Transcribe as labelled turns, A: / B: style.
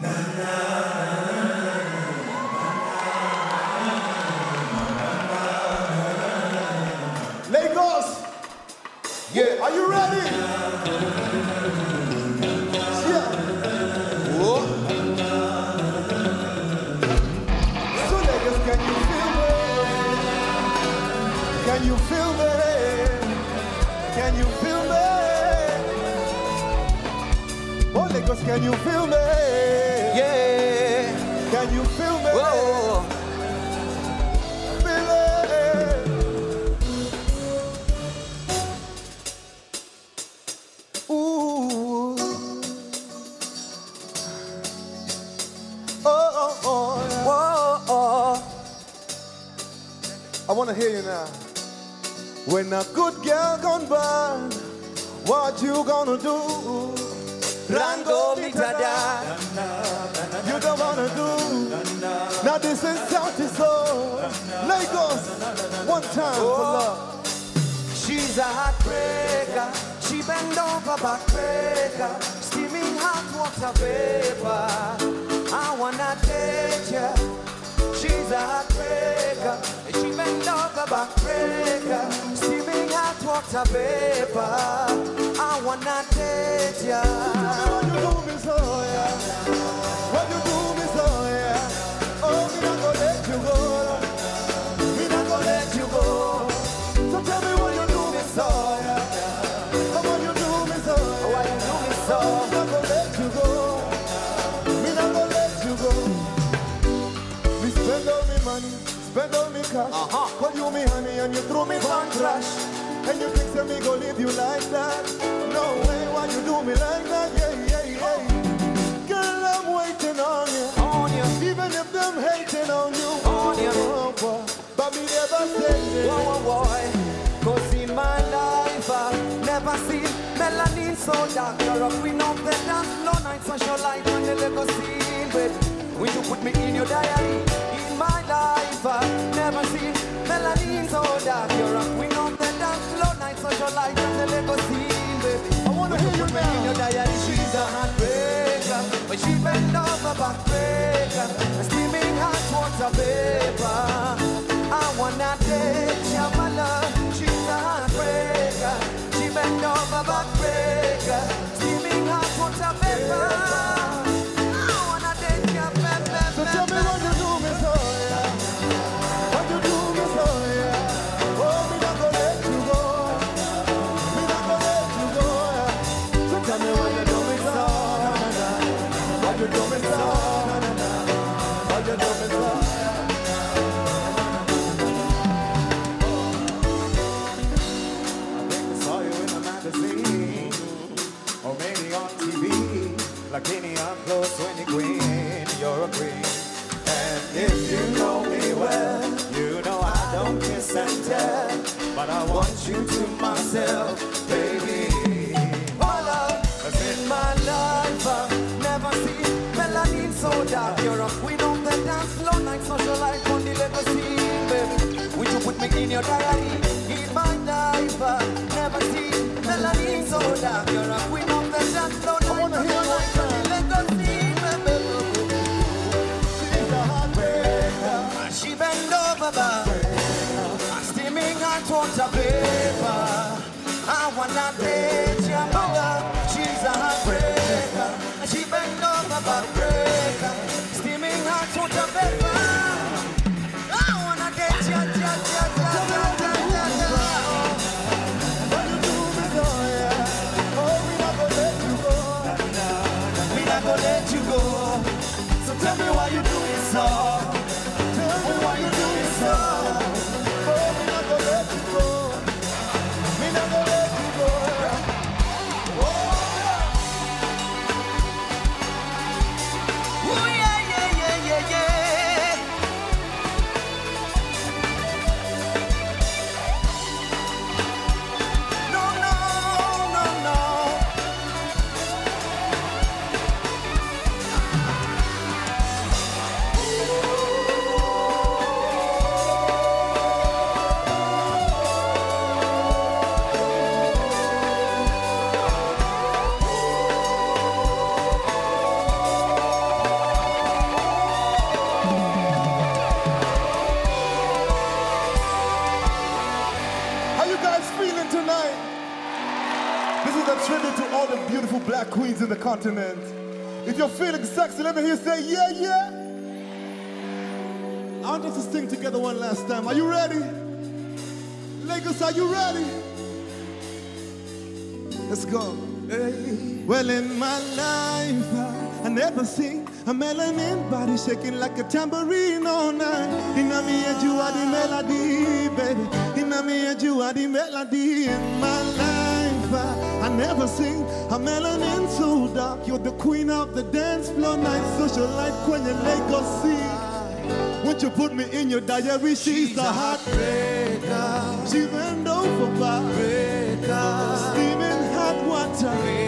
A: Lagos. Yeah, are you ready? Yeah. Whoa. So Lagos, can you feel me? Can you feel me? Can you feel me? Oh Lagos, can you feel me?
B: Yeah.
A: Can you feel me?
B: Whoa.
A: Feel it. Ooh. Oh, oh, oh, yeah.
B: Whoa.
A: I want to hear you now. When a good girl gone bad, what you gonna do?
B: Rango mitada.
A: Now this is Sauti Sol, Lagos. One time for oh. love.
B: She's a heartbreaker. She bend over backbreaker. Steaming hot water vapor. I wanna date ya. She's a heartbreaker. She bend over backbreaker. Steaming hot water vapor. I wanna date ya.
A: What you do me so, yeah. What you do me so, Uh-huh. Call you go So tell me what you do me so yeah I you do me so
B: why you do me so
A: I'm gonna let you go We never let you go We spend on me money spend on me cash you me honey and you throw me one trash. And you think say me go leave you like that? No way, why you do me like that? Yeah. On you.
B: On you.
A: Oh, boy. But me never say
B: Whoa, whoa, boy. Cause in my life I've never seen melanin so dark. You're queen of the dance floor, night socialite on the Lagos scene, baby. When you put me in your diary, in my life I've never seen melanin so dark. You're queen of the dance floor, night socialite on the Lagos scene, baby.
A: I wanna hear you
B: Put me in your
A: now.
B: diary, she's a heartbreaker. When she bend over backbreaker, steaming hot water vapor. I wanna date your
C: Like any up close when you're queen, you're a queen. And if you know me well, you know I don't kiss and tell, but I want you to myself, baby.
B: 'cause in my life I've never seen melanin so dark. You're a queen of the dance floor, on baby. Would you put me in your diary? In my life I've never seen melanin so dark. Tell me why you do it so.
A: Queens in the continent. If you're feeling sexy, let me hear you say, yeah, yeah. I want us to sing together one last time. Are you ready? Lagos, are you ready? Let's go. Well, in my life, I, I never seen a melanin body shaking like a tambourine all night. In me and you are the melody, baby. In me and you are the melody in my life. I, I never seen a melanin so dark. You're the queen of the dance floor night socialite when you Lagos see. Won't you put me in your diary? She's, the heartbreaker. She bend over by breaker. Steaming hot water.